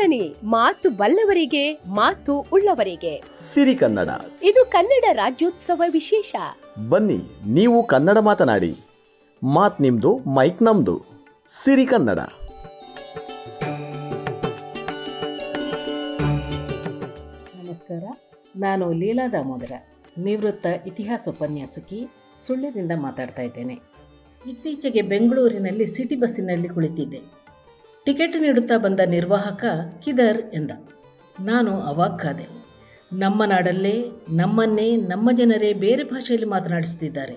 ಸರಣಿ ಮಾತು ಬಲ್ಲವರಿಗೆ ಮಾತು ಉಳ್ಳವರಿಗೆ. ಸಿರಿ ಕನ್ನಡ. ಇದು ಕನ್ನಡ ರಾಜ್ಯೋತ್ಸವ ವಿಶೇಷ. ಬನ್ನಿ ನೀವು ಕನ್ನಡ ಮಾತನಾಡಿ. ಮಾತ್ ನಿಮ್ದು ಮೈಕ್ ನಮ್ದು. ಸಿರಿ ಕನ್ನಡ. ನಮಸ್ಕಾರ ನಾನು ಲೀಲಾ ದಾಮೋದರ ನಿವೃತ್ತ ಇತಿಹಾಸ ಉಪನ್ಯಾಸಕಿ ಸುಳ್ಳ್ಯದಿಂದ ಮಾತಾಡ್ತಾ ಇದ್ದೇನೆ. ಇತ್ತೀಚೆಗೆ ಬೆಂಗಳೂರಿನಲ್ಲಿ ಸಿಟಿ ಬಸ್ಸಿನಲ್ಲಿ ಕುಳಿತಿದ್ದೆ. ಟಿಕೆಟ್ ನೀಡುತ್ತಾ ಬಂದ ನಿರ್ವಾಹಕ ಕಿದರ್ ಎಂದ. ನಾನು ಅವಾಕ್ಕಾದೆ ನಮ್ಮ ನಾಡಲ್ಲೇ, ನಮ್ಮನ್ನೇ, ನಮ್ಮ ಜನರೇ ಬೇರೆ ಭಾಷೆಯಲ್ಲಿ ಮಾತನಾಡಿಸುತ್ತಿದ್ದಾರೆ.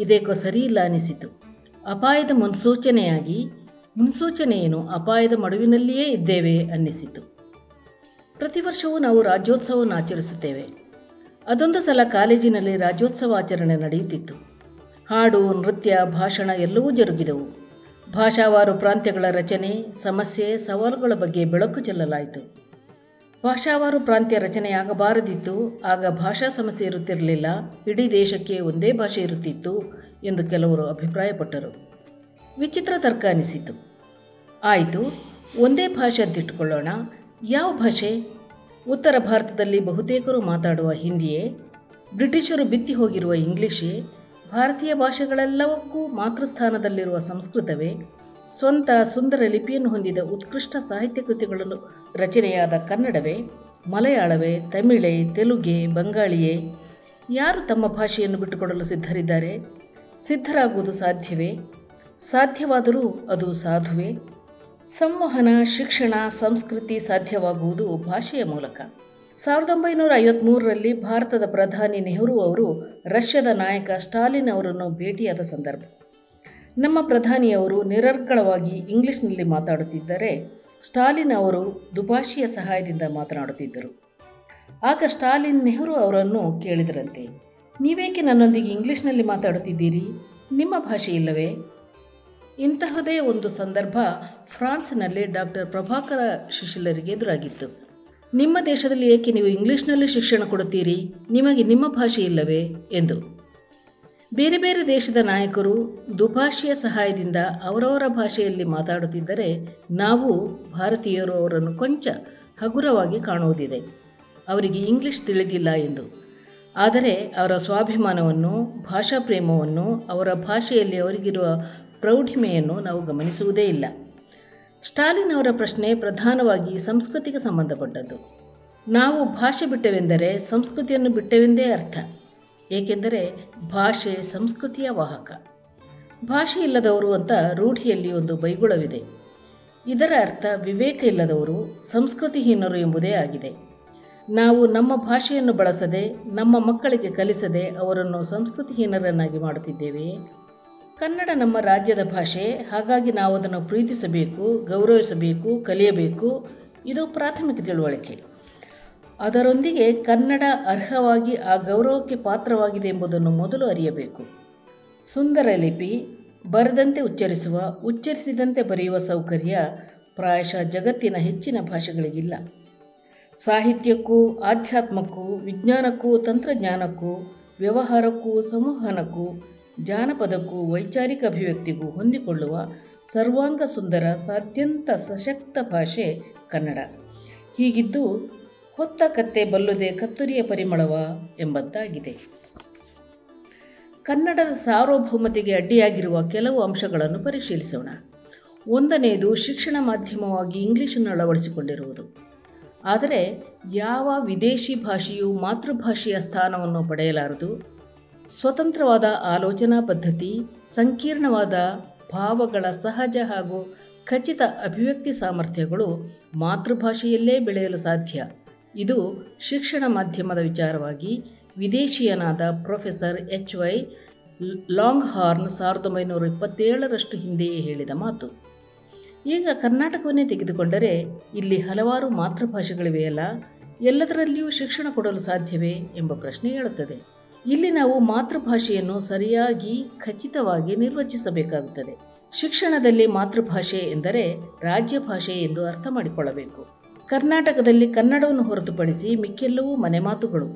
ಇದೇಕೋ ಸರಿಯಿಲ್ಲ ಅನಿಸಿತು. ಅಪಾಯದ ಮುನ್ಸೂಚನೆಯಾಗಿ ಮುನ್ಸೂಚನೆಯೇನು ಅಪಾಯದ ಮಡುವಿನಲ್ಲಿಯೇ ಇದ್ದೇವೆ ಅನ್ನಿಸಿತು. ಪ್ರತಿ ವರ್ಷವೂ ನಾವು ರಾಜ್ಯೋತ್ಸವವನ್ನು ಆಚರಿಸುತ್ತೇವೆ. ಅದೊಂದು ಸಲ ಕಾಲೇಜಿನಲ್ಲಿ ರಾಜ್ಯೋತ್ಸವ ಆಚರಣೆ ನಡೆಯುತ್ತಿತ್ತು. ಹಾಡು, ನೃತ್ಯ, ಭಾಷಣ ಎಲ್ಲವೂ ಜರುಗಿದವು. ಭಾಷಾವಾರು ಪ್ರಾಂತ್ಯಗಳ ರಚನೆ, ಸಮಸ್ಯೆ, ಸವಾಲುಗಳ ಬಗ್ಗೆ ಬೆಳಕು ಚೆಲ್ಲಲಾಯಿತು. ಭಾಷಾವಾರು ಪ್ರಾಂತ್ಯ ರಚನೆಯಾಗಬಾರದಿತ್ತು, ಆಗ ಭಾಷಾ ಸಮಸ್ಯೆ ಇರುತ್ತಿರಲಿಲ್ಲ, ಇಡೀ ದೇಶಕ್ಕೆ ಒಂದೇ ಭಾಷೆ ಇರುತ್ತಿತ್ತು ಎಂದು ಕೆಲವರು ಅಭಿಪ್ರಾಯಪಟ್ಟರು. ವಿಚಿತ್ರ ತರ್ಕ ಅನಿಸಿತು. ಆಯಿತು, ಒಂದೇ ಭಾಷೆ ಅಂತಿಟ್ಟುಕೊಳ್ಳೋಣ. ಯಾವ ಭಾಷೆ? ಉತ್ತರ ಭಾರತದಲ್ಲಿ ಬಹುತೇಕರು ಮಾತಾಡುವ ಹಿಂದಿಯೇ, ಬ್ರಿಟಿಷರು ಬಿತ್ತಿ ಹೋಗಿರುವ ಇಂಗ್ಲಿಷೇ ಭಾರತೀಯ ಭಾಷೆಗಳೆಲ್ಲವಕ್ಕೂ ಮಾತೃಸ್ಥಾನದಲ್ಲಿರುವ ಸಂಸ್ಕೃತವೇ ಸ್ವಂತ ಸುಂದರ ಲಿಪಿಯನ್ನು ಹೊಂದಿದ ಉತ್ಕೃಷ್ಟ ಸಾಹಿತ್ಯ ಕೃತಿಗಳನ್ನು ರಚನೆಯಾದ ಕನ್ನಡವೇ, ಮಲಯಾಳವೇ, ತಮಿಳೇ, ತೆಲುಗೆ, ಬಂಗಾಳಿಯೇ, ಯಾರು ತಮ್ಮ ಭಾಷೆಯನ್ನು ಬಿಟ್ಟುಕೊಡಲು ಸಿದ್ಧರಿದ್ದಾರೆ? ಸಿದ್ಧರಾಗುವುದು ಸಾಧ್ಯವೇ? ಸಾಧ್ಯವಾದರೂ ಅದು ಸಾಧುವೇ? ಸಂವಹನ, ಶಿಕ್ಷಣ, ಸಂಸ್ಕೃತಿ ಸಾಧ್ಯವಾಗುವುದು ಭಾಷೆಯ ಮೂಲಕ. ಸಾವಿರದ ಒಂಬೈನೂರ ಐವತ್ತ್ಮೂರರಲ್ಲಿ ಭಾರತದ ಪ್ರಧಾನಿ ನೆಹರು ಅವರು ರಷ್ಯಾದ ನಾಯಕ ಸ್ಟಾಲಿನ್ ಅವರನ್ನು ಭೇಟಿಯಾದ ಸಂದರ್ಭ. ನಮ್ಮ ಪ್ರಧಾನಿಯವರು ನಿರರ್ಗಳವಾಗಿ ಇಂಗ್ಲಿಷ್ನಲ್ಲಿ ಮಾತಾಡುತ್ತಿದ್ದರೆ ಸ್ಟಾಲಿನ್ ಅವರು ದುಭಾಷಿಯ ಸಹಾಯದಿಂದ ಮಾತನಾಡುತ್ತಿದ್ದರು. ಆಗ ಸ್ಟಾಲಿನ್ ನೆಹರು ಅವರನ್ನು ಕೇಳಿದರಂತೆ, ನೀವೇಕೆ ನನ್ನೊಂದಿಗೆ ಇಂಗ್ಲಿಷ್ನಲ್ಲಿ ಮಾತಾಡುತ್ತಿದ್ದೀರಿ? ನಿಮ್ಮ ಭಾಷೆ ಇಲ್ಲವೇ? ಇಂತಹದೇ ಒಂದು ಸಂದರ್ಭ ಫ್ರಾನ್ಸ್ನಲ್ಲಿ ಡಾಕ್ಟರ್ ಪ್ರಭಾಕರ ಶಿಶಿಲರಿಗೆ ಎದುರಾಗಿತ್ತು. ನಿಮ್ಮ ದೇಶದಲ್ಲಿ ಏಕೆ ನೀವು ಇಂಗ್ಲಿಷ್ನಲ್ಲಿ ಶಿಕ್ಷಣ ಕೊಡುತ್ತೀರಿ? ನಿಮಗೆ ನಿಮ್ಮ ಭಾಷೆ ಇಲ್ಲವೇ? ಎಂದು. ಬೇರೆ ಬೇರೆ ದೇಶದ ನಾಯಕರು ದುಭಾಷೆಯ ಸಹಾಯದಿಂದ ಅವರವರ ಭಾಷೆಯಲ್ಲಿ ಮಾತಾಡುತ್ತಿದ್ದರೆ ನಾವು ಭಾರತೀಯರು ಅವರನ್ನು ಕೊಂಚ ಹಗುರವಾಗಿ ಕಾಣುವುದಿದೆ. ಅವರಿಗೆ ಇಂಗ್ಲಿಷ್ ತಿಳಿದಿಲ್ಲ ಎಂದು. ಆದರೆ ಅವರ ಸ್ವಾಭಿಮಾನವನ್ನು, ಭಾಷಾ ಪ್ರೇಮವನ್ನು, ಅವರ ಭಾಷೆಯಲ್ಲಿ ಅವರಿಗಿರುವ ಪ್ರೌಢಿಮೆಯನ್ನು ನಾವು ಗಮನಿಸುವುದೇ ಇಲ್ಲ. ಸ್ಟಾಲಿನ್ ಅವರ ಪ್ರಶ್ನೆ ಪ್ರಧಾನವಾಗಿ ಸಂಸ್ಕೃತಿಗೆ ಸಂಬಂಧಪಟ್ಟದ್ದು. ನಾವು ಭಾಷೆ ಬಿಟ್ಟವೆಂದರೆ ಸಂಸ್ಕೃತಿಯನ್ನು ಬಿಟ್ಟವೆಂದೇ ಅರ್ಥ. ಏಕೆಂದರೆ ಭಾಷೆ ಸಂಸ್ಕೃತಿಯ ವಾಹಕ. ಭಾಷೆ ಇಲ್ಲದವರು ಅಂತ ರೂಢಿಯಲ್ಲಿ ಒಂದು ಬೈಗುಳವಿದೆ. ಇದರ ಅರ್ಥ ವಿವೇಕ ಇಲ್ಲದವರು ಸಂಸ್ಕೃತಿಹೀನರು ಎಂಬುದೇ ಆಗಿದೆ. ನಾವು ನಮ್ಮ ಭಾಷೆಯನ್ನು ಬಳಸದೆ, ನಮ್ಮ ಮಕ್ಕಳಿಗೆ ಕಲಿಸದೆ ಅವರನ್ನು ಸಂಸ್ಕೃತಿಹೀನರನ್ನಾಗಿ ಮಾಡುತ್ತಿದ್ದೇವೆಯೇ? ಕನ್ನಡ ನಮ್ಮ ರಾಜ್ಯದ ಭಾಷೆ. ಹಾಗಾಗಿ ನಾವು ಅದನ್ನು ಪ್ರೀತಿಸಬೇಕು, ಗೌರವಿಸಬೇಕು, ಕಲಿಯಬೇಕು. ಇದು ಪ್ರಾಥಮಿಕ ತಿಳುವಳಿಕೆ. ಅದರೊಂದಿಗೆ ಕನ್ನಡ ಅರ್ಹವಾಗಿ, ಆ ಗೌರವಕ್ಕೆ ಪಾತ್ರವಾಗಿದೆ ಎಂಬುದನ್ನು ಮೊದಲು ಅರಿಯಬೇಕು. ಸುಂದರ ಲಿಪಿ, ಬರೆದಂತೆ ಉಚ್ಚರಿಸುವ, ಉಚ್ಚರಿಸಿದಂತೆ ಬರೆಯುವ ಸೌಕರ್ಯ ಪ್ರಾಯಶಃ ಜಗತ್ತಿನ ಹೆಚ್ಚಿನ ಭಾಷೆಗಳಿಗಿಲ್ಲ. ಸಾಹಿತ್ಯಕ್ಕೂ, ಆಧ್ಯಾತ್ಮಕ್ಕೂ, ವಿಜ್ಞಾನಕ್ಕೂ, ತಂತ್ರಜ್ಞಾನಕ್ಕೂ, ವ್ಯವಹಾರಕ್ಕೂ, ಸಂವಹನಕ್ಕೂ ಜಾನಪದಕ್ಕೂ ವೈಚಾರಿಕ ಅಭಿವ್ಯಕ್ತಿಗೂ ಹೊಂದಿಕೊಳ್ಳುವ ಸರ್ವಾಂಗ ಸುಂದರ ಸಾಧ್ಯಂತ ಸಶಕ್ತ ಭಾಷೆ ಕನ್ನಡ. ಹೀಗಿದ್ದು, ಹೊತ್ತ ಕತ್ತೆ ಬಲ್ಲುದೆ ಕತ್ತುರಿಯ ಪರಿಮಳವ ಎಂಬಂತಾಗಿದೆ. ಕನ್ನಡದ ಸಾರ್ವಭೌಮತೆಗೆ ಅಡ್ಡಿಯಾಗಿರುವ ಕೆಲವು ಅಂಶಗಳನ್ನು ಪರಿಶೀಲಿಸೋಣ. ಒಂದನೆಯದು ಶಿಕ್ಷಣ ಮಾಧ್ಯಮವಾಗಿ ಇಂಗ್ಲಿಷನ್ನು ಅಳವಡಿಸಿಕೊಂಡಿರುವುದು. ಆದರೆ, ಯಾವ ವಿದೇಶಿ ಭಾಷೆಯು ಮಾತೃಭಾಷೆಯ ಸ್ಥಾನವನ್ನು ಪಡೆಯಲಾರದು? ಸ್ವತಂತ್ರವಾದ ಆಲೋಚನಾ ಪದ್ಧತಿ, ಸಂಕೀರ್ಣವಾದ ಭಾವಗಳ ಸಹಜ ಹಾಗೂ ಖಚಿತ ಅಭಿವ್ಯಕ್ತಿ ಸಾಮರ್ಥ್ಯಗಳು ಮಾತೃಭಾಷೆಯಲ್ಲೇ ಬೆಳೆಯಲು ಸಾಧ್ಯ. ಇದು ಶಿಕ್ಷಣ ಮಾಧ್ಯಮದ ವಿಚಾರವಾಗಿ ವಿದೇಶಿಯನಾದ professor H Y Longhorn ಸಾವಿರದ ಒಂಬೈನೂರ ಇಪ್ಪತ್ತೇಳರಷ್ಟು ಹಿಂದೆಯೇ ಹೇಳಿದ ಮಾತು. ಈಗ ಕರ್ನಾಟಕವನ್ನೇ ತೆಗೆದುಕೊಂಡರೆ ಇಲ್ಲಿ ಹಲವಾರು ಮಾತೃಭಾಷೆಗಳಿವೆಯಲ್ಲ, ಎಲ್ಲದರಲ್ಲಿಯೂ ಶಿಕ್ಷಣ ಕೊಡಲು ಸಾಧ್ಯವೇ ಎಂಬ ಪ್ರಶ್ನೆ ಹೇಳುತ್ತದೆ ಇಲ್ಲಿ ನಾವು ಮಾತೃಭಾಷೆಯನ್ನು ಸರಿಯಾಗಿ, ಖಚಿತವಾಗಿ ನಿರ್ವಚಿಸಬೇಕಾಗುತ್ತದೆ. ಶಿಕ್ಷಣದಲ್ಲಿ ಮಾತೃಭಾಷೆ ಎಂದರೆ ರಾಜ್ಯ ಭಾಷೆ ಎಂದು ಅರ್ಥ ಮಾಡಿಕೊಳ್ಳಬೇಕು. ಕರ್ನಾಟಕದಲ್ಲಿ ಕನ್ನಡವನ್ನು ಹೊರತುಪಡಿಸಿ ಮಿಕ್ಕೆಲ್ಲವೂ ಮನೆಮಾತುಗಳು.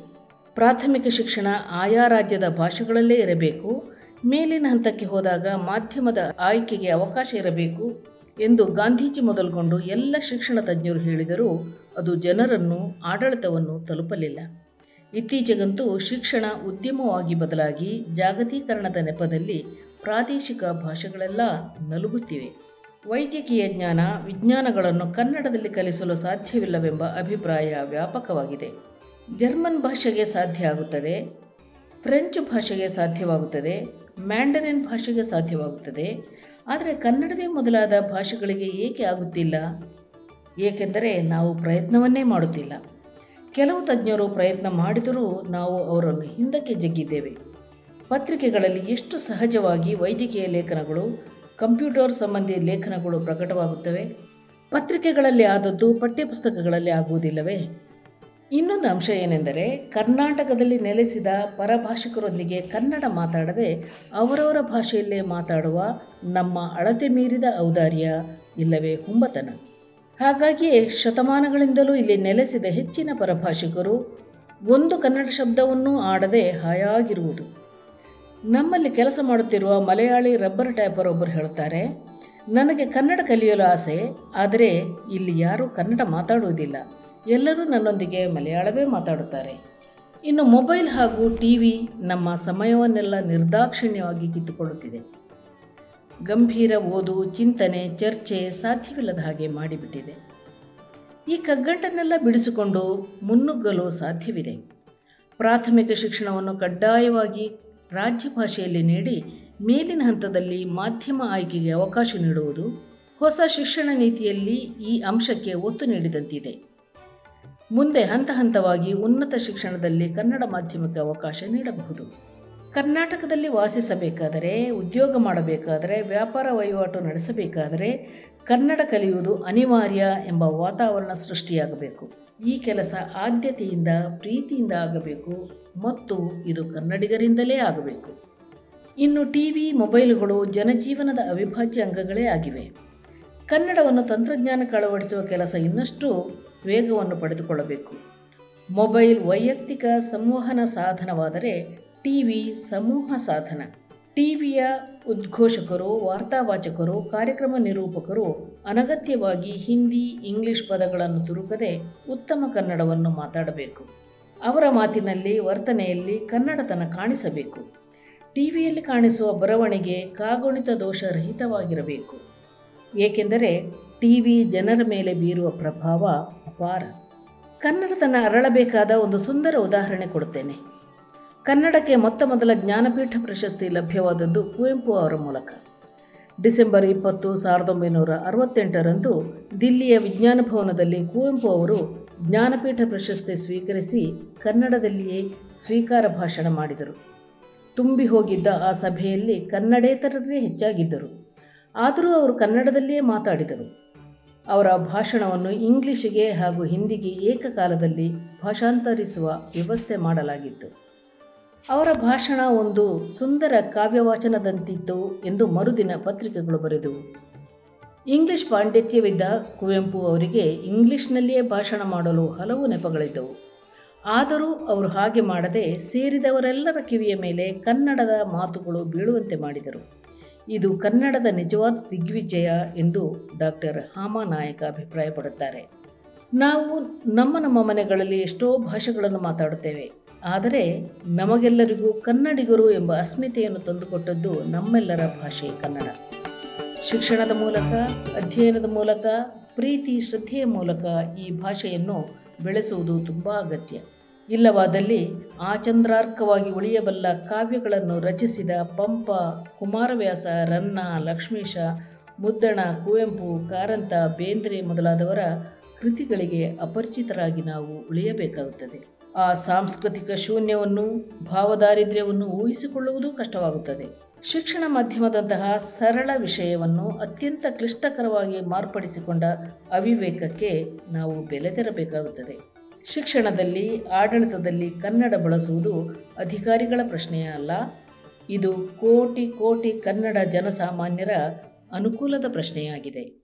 ಪ್ರಾಥಮಿಕ ಶಿಕ್ಷಣ ಆಯಾ ರಾಜ್ಯದ ಭಾಷೆಗಳಲ್ಲೇ ಇರಬೇಕು. ಮೇಲಿನ ಹಂತಕ್ಕೆ ಹೋದಾಗ ಮಾಧ್ಯಮದ ಆಯ್ಕೆಗೆ ಅವಕಾಶ ಇರಬೇಕು ಎಂದು ಗಾಂಧೀಜಿ ಮೊದಲುಗೊಂಡು ಎಲ್ಲ ಶಿಕ್ಷಣ ತಜ್ಞರು ಹೇಳಿದರೂ ಅದು ಜನರನ್ನು, ಆಡಳಿತವನ್ನು ತಲುಪಲಿಲ್ಲ. ಇತ್ತೀಚೆಗಂತೂ ಶಿಕ್ಷಣ ಉದ್ಯಮವಾಗಿ ಬದಲಾಗಿ ಜಾಗತೀಕರಣದ ನೆಪದಲ್ಲಿ ಪ್ರಾದೇಶಿಕ ಭಾಷೆಗಳೆಲ್ಲ ನಲುಗುತ್ತಿವೆ. ವೈದ್ಯಕೀಯ ಜ್ಞಾನ, ವಿಜ್ಞಾನಗಳನ್ನು ಕನ್ನಡದಲ್ಲಿ ಕಲಿಸಲು ಸಾಧ್ಯವಿಲ್ಲವೆಂಬ ಅಭಿಪ್ರಾಯ ವ್ಯಾಪಕವಾಗಿದೆ. ಜರ್ಮನ್ ಭಾಷೆಗೆ ಸಾಧ್ಯ ಆಗುತ್ತದೆ, ಫ್ರೆಂಚ್ ಭಾಷೆಗೆ ಸಾಧ್ಯವಾಗುತ್ತದೆ, ಮ್ಯಾಂಡರಿನ್ ಭಾಷೆಗೆ ಸಾಧ್ಯವಾಗುತ್ತದೆ, ಆದರೆ ಕನ್ನಡವೇ ಮೊದಲಾದ ಭಾಷೆಗಳಿಗೆ ಏಕೆ ಆಗುತ್ತಿಲ್ಲ? ಏಕೆಂದರೆ ನಾವು ಪ್ರಯತ್ನವನ್ನೇ ಮಾಡುತ್ತಿಲ್ಲ. ಕೆಲವು ತಜ್ಞರು ಪ್ರಯತ್ನ ಮಾಡಿದರೂ ನಾವು ಅವರನ್ನು ಹಿಂದಕ್ಕೆ ಜಗ್ಗಿದ್ದೇವೆ. ಪತ್ರಿಕೆಗಳಲ್ಲಿ ಎಷ್ಟು ಸಹಜವಾಗಿ ವೈದ್ಯಕೀಯ ಲೇಖನಗಳು, ಕಂಪ್ಯೂಟರ್ ಸಂಬಂಧಿ ಲೇಖನಗಳು ಪ್ರಕಟವಾಗುತ್ತವೆ, ಪತ್ರಿಕೆಗಳಲ್ಲಿ ಆದದ್ದು ಪಠ್ಯಪುಸ್ತಕಗಳಲ್ಲಿ ಆಗುವುದಿಲ್ಲವೇ? ಇನ್ನೊಂದು ಅಂಶ ಏನೆಂದರೆ, ಕರ್ನಾಟಕದಲ್ಲಿ ನೆಲೆಸಿದ ಪರಭಾಷಿಕರೊಂದಿಗೆ ಕನ್ನಡ ಮಾತಾಡದೆ ಅವರವರ ಭಾಷೆಯಲ್ಲೇ ಮಾತಾಡುವ ನಮ್ಮ ಅಳತೆ ಮೀರಿದ ಔದಾರ್ಯ, ಇಲ್ಲವೇ, ಹುಂಬತನ. ಹಾಗಾಗಿಯೇ ಶತಮಾನಗಳಿಂದಲೂ ಇಲ್ಲಿ ನೆಲೆಸಿದ ಹೆಚ್ಚಿನ ಪರಭಾಷಿಕರು ಒಂದು ಕನ್ನಡ ಶಬ್ದವನ್ನೂ ಆಡದೆ ಹಾಯಾಗಿರುವುದು. ನಮ್ಮಲ್ಲಿ ಕೆಲಸ ಮಾಡುತ್ತಿರುವ ಮಲಯಾಳಿ ರಬ್ಬರ್ ಟ್ಯಾಪರ್ ಒಬ್ಬರು ಹೇಳ್ತಾರೆ ನನಗೆ ಕನ್ನಡ ಕಲಿಯಲು ಆಸೆ, ಆದರೆ ಇಲ್ಲಿ ಯಾರೂ ಕನ್ನಡ ಮಾತಾಡುವುದಿಲ್ಲ. ಎಲ್ಲರೂ ನನ್ನೊಂದಿಗೆ ಮಲಯಾಳವೇ ಮಾತಾಡುತ್ತಾರೆ. ಇನ್ನು ಮೊಬೈಲ್ ಹಾಗೂ ಟಿ ವಿ ನಮ್ಮ ಸಮಯವನ್ನೆಲ್ಲ ನಿರ್ದಾಕ್ಷಿಣ್ಯವಾಗಿ ಕಿತ್ತುಕೊಳ್ಳುತ್ತಿದೆ. ಗಂಭೀರ ಓದು, ಚಿಂತನೆ, ಚರ್ಚೆ ಸಾಧ್ಯವಿಲ್ಲದ ಹಾಗೆ ಮಾಡಿಬಿಟ್ಟಿದೆ. ಈ ಕಗ್ಗಂಟನ್ನೆಲ್ಲ ಬಿಡಿಸಿಕೊಂಡು ಮುನ್ನುಗ್ಗಲು ಸಾಧ್ಯವಿದೆ. ಪ್ರಾಥಮಿಕ ಶಿಕ್ಷಣವನ್ನು ಕಡ್ಡಾಯವಾಗಿ ರಾಜ್ಯ ಭಾಷೆಯಲ್ಲಿ ನೀಡಿ ಮೇಲಿನ ಹಂತದಲ್ಲಿ ಮಾಧ್ಯಮ ಆಯ್ಕೆಗೆ ಅವಕಾಶ ನೀಡುವುದು ಹೊಸ ಶಿಕ್ಷಣ ನೀತಿಯಲ್ಲಿ ಈ ಅಂಶಕ್ಕೆ ಒತ್ತು ನೀಡಿದಂತಿದೆ. ಮುಂದೆ ಹಂತ ಹಂತವಾಗಿ ಉನ್ನತ ಶಿಕ್ಷಣದಲ್ಲಿ ಕನ್ನಡ ಮಾಧ್ಯಮಕ್ಕೆ ಅವಕಾಶ ನೀಡಬಹುದು. ಕರ್ನಾಟಕದಲ್ಲಿ ವಾಸಿಸಬೇಕಾದರೆ, ಉದ್ಯೋಗ ಮಾಡಬೇಕಾದರೆ, ವ್ಯಾಪಾರ ವಹಿವಾಟು ನಡೆಸಬೇಕಾದರೆ ಕನ್ನಡ ಕಲಿಯುವುದು ಅನಿವಾರ್ಯ ಎಂಬ ವಾತಾವರಣ ಸೃಷ್ಟಿಯಾಗಬೇಕು. ಈ ಕೆಲಸ ಆದ್ಯತೆಯಿಂದ, ಪ್ರೀತಿಯಿಂದ ಆಗಬೇಕು ಮತ್ತು ಇದು ಕನ್ನಡಿಗರಿಂದಲೇ ಆಗಬೇಕು. ಇನ್ನು ಟಿ ವಿ, ಮೊಬೈಲುಗಳು ಜನಜೀವನದ ಅವಿಭಾಜ್ಯ ಅಂಗಗಳೇ ಆಗಿವೆ. ಕನ್ನಡವನ್ನು ತಂತ್ರಜ್ಞಾನಕ್ಕೆ ಅಳವಡಿಸುವ ಕೆಲಸ ಇನ್ನಷ್ಟು ವೇಗವನ್ನು ಪಡೆದುಕೊಳ್ಳಬೇಕು. ಮೊಬೈಲ್ ವೈಯಕ್ತಿಕ ಸಂವಹನ ಸಾಧನವಾದರೆ ಟಿ ವಿ ಸಮೂಹ ಸಾಧನ. ಟಿವಿಯ ಉದ್ಘೋಷಕರು, ವಾರ್ತಾವಾಚಕರು, ಕಾರ್ಯಕ್ರಮ ನಿರೂಪಕರು ಅನಗತ್ಯವಾಗಿ ಹಿಂದಿ, ಇಂಗ್ಲಿಷ್ ಪದಗಳನ್ನು ತುರುಕದೆ ಉತ್ತಮ ಕನ್ನಡವನ್ನು ಮಾತಾಡಬೇಕು. ಅವರ ಮಾತಿನಲ್ಲಿ ವರ್ತನೆಯಲ್ಲಿ ಕನ್ನಡತನ ಕಾಣಿಸಬೇಕು. ಟಿವಿಯಲ್ಲಿ ಕಾಣಿಸುವ ಬರವಣಿಗೆ ಕಾಗುಣಿತ ದೋಷರಹಿತವಾಗಿರಬೇಕು. ಏಕೆಂದರೆ ಟಿವಿ ಜನರ ಮೇಲೆ ಬೀರುವ ಪ್ರಭಾವ ಅಪಾರ. ಕನ್ನಡತನ ಅರಳಬೇಕಾದ ಒಂದು ಸುಂದರ ಉದಾಹರಣೆ ಕೊಡುತ್ತೇನೆ. ಕನ್ನಡಕ್ಕೆ ಮೊತ್ತ ಮೊದಲ ಜ್ಞಾನಪೀಠ ಪ್ರಶಸ್ತಿ ಲಭ್ಯವಾದದ್ದು ಕುವೆಂಪು ಅವರ ಮೂಲಕ. ಡಿಸೆಂಬರ್ ಇಪ್ಪತ್ತು ಸಾವಿರದ ಒಂಬೈನೂರ ಅರವತ್ತೆಂಟರಂದು ದಿಲ್ಲಿಯ ವಿಜ್ಞಾನ ಭವನದಲ್ಲಿ ಕುವೆಂಪು ಅವರು ಜ್ಞಾನಪೀಠ ಪ್ರಶಸ್ತಿ ಸ್ವೀಕರಿಸಿ ಕನ್ನಡದಲ್ಲಿಯೇ ಸ್ವೀಕಾರ ಭಾಷಣ ಮಾಡಿದರು. ತುಂಬಿ ಹೋಗಿದ್ದ ಆ ಸಭೆಯಲ್ಲಿ ಕನ್ನಡೇತರರೇ ಹೆಚ್ಚಾಗಿದ್ದರು. ಆದರೂ ಅವರು ಕನ್ನಡದಲ್ಲಿಯೇ ಮಾತಾಡಿದರು. ಅವರ ಭಾಷಣವನ್ನು ಇಂಗ್ಲಿಷಿಗೆ ಹಾಗೂ ಹಿಂದಿಗೆ ಏಕಕಾಲದಲ್ಲಿ ಭಾಷಾಂತರಿಸುವ ವ್ಯವಸ್ಥೆ ಮಾಡಲಾಗಿತ್ತು. ಅವರ ಭಾಷಣ ಒಂದು ಸುಂದರ ಕಾವ್ಯವಾಚನದಂತಿತ್ತು ಎಂದು ಮರುದಿನ ಪತ್ರಿಕೆಗಳು ಬರೆದವು ಇಂಗ್ಲಿಷ್ ಪಾಂಡಿತ್ಯವಿದ್ದ ಕುವೆಂಪು ಅವರಿಗೆ ಇಂಗ್ಲಿಷ್ನಲ್ಲಿಯೇ ಭಾಷಣ ಮಾಡಲು ಹಲವು ನೆಪಗಳಿದ್ದವು. ಆದರೂ ಅವರು ಹಾಗೆ ಮಾಡದೆ ಸೇರಿದವರೆಲ್ಲರ ಕಿವಿಯ ಮೇಲೆ ಕನ್ನಡದ ಮಾತುಗಳು ಬೀಳುವಂತೆ ಮಾಡಿದರು. ಇದು ಕನ್ನಡದ ನಿಜವಾದ ದಿಗ್ವಿಜಯ ಎಂದು ಡಾಕ್ಟರ್ ಹಾಮಾನಾಯಕ ಅಭಿಪ್ರಾಯಪಡುತ್ತಾರೆ. ನಾವು ನಮ್ಮ ನಮ್ಮ ಮನೆಗಳಲ್ಲಿ ಎಷ್ಟೋ ಭಾಷೆಗಳನ್ನು ಮಾತಾಡುತ್ತೇವೆ. ಆದರೆ ನಮಗೆಲ್ಲರಿಗೂ ಕನ್ನಡಿಗರು ಎಂಬ ಅಸ್ಮಿತೆಯನ್ನು ತಂದುಕೊಟ್ಟದ್ದು ನಮ್ಮೆಲ್ಲರ ಭಾಷೆ ಕನ್ನಡ. ಶಿಕ್ಷಣದ ಮೂಲಕ, ಅಧ್ಯಯನದ ಮೂಲಕ, ಪ್ರೀತಿ, ಶ್ರದ್ಧೆಯ ಮೂಲಕ ಈ ಭಾಷೆಯನ್ನು ಬೆಳೆಸುವುದು ತುಂಬ ಅಗತ್ಯ. ಇಲ್ಲವಾದಲ್ಲಿ ಆಚಂದ್ರಾರ್ಕವಾಗಿ ಉಳಿಯಬಲ್ಲ ಕಾವ್ಯಗಳನ್ನು ರಚಿಸಿದ ಪಂಪ, ಕುಮಾರವ್ಯಾಸ, ರನ್ನ, ಲಕ್ಷ್ಮೀಶ, ಮುದ್ದಣ, ಕುವೆಂಪು, ಕಾರಂತ, ಬೇಂದ್ರೆ ಮೊದಲಾದವರ ಕೃತಿಗಳಿಗೆ ಅಪರಿಚಿತರಾಗಿ ನಾವು ಉಳಿಯಬೇಕಾಗುತ್ತದೆ. ಆ ಸಾಂಸ್ಕೃತಿಕ ಶೂನ್ಯವನ್ನು, ಭಾವದಾರಿದ್ರ್ಯವನ್ನು ಊಹಿಸಿಕೊಳ್ಳುವುದು ಕಷ್ಟವಾಗುತ್ತದೆ. ಶಿಕ್ಷಣ ಮಾಧ್ಯಮದಂತಹ ಸರಳ ವಿಷಯವನ್ನು ಅತ್ಯಂತ ಕ್ಲಿಷ್ಟಕರವಾಗಿ ಮಾರ್ಪಡಿಸಿಕೊಂಡ ಅವಿವೇಕಕ್ಕೆ ನಾವು ಬೆಲೆ ತೆರಬೇಕಾಗುತ್ತದೆ. ಶಿಕ್ಷಣದಲ್ಲಿ, ಆಡಳಿತದಲ್ಲಿ ಕನ್ನಡ ಬಳಸುವುದು ಅಧಿಕಾರಿಗಳ ಪ್ರಶ್ನೆಯೇ ಅಲ್ಲ ಇದು ಕೋಟಿ ಕೋಟಿ ಕನ್ನಡ ಜನಸಾಮಾನ್ಯರ ಅನುಕೂಲದ ಪ್ರಶ್ನೆಯಾಗಿದೆ.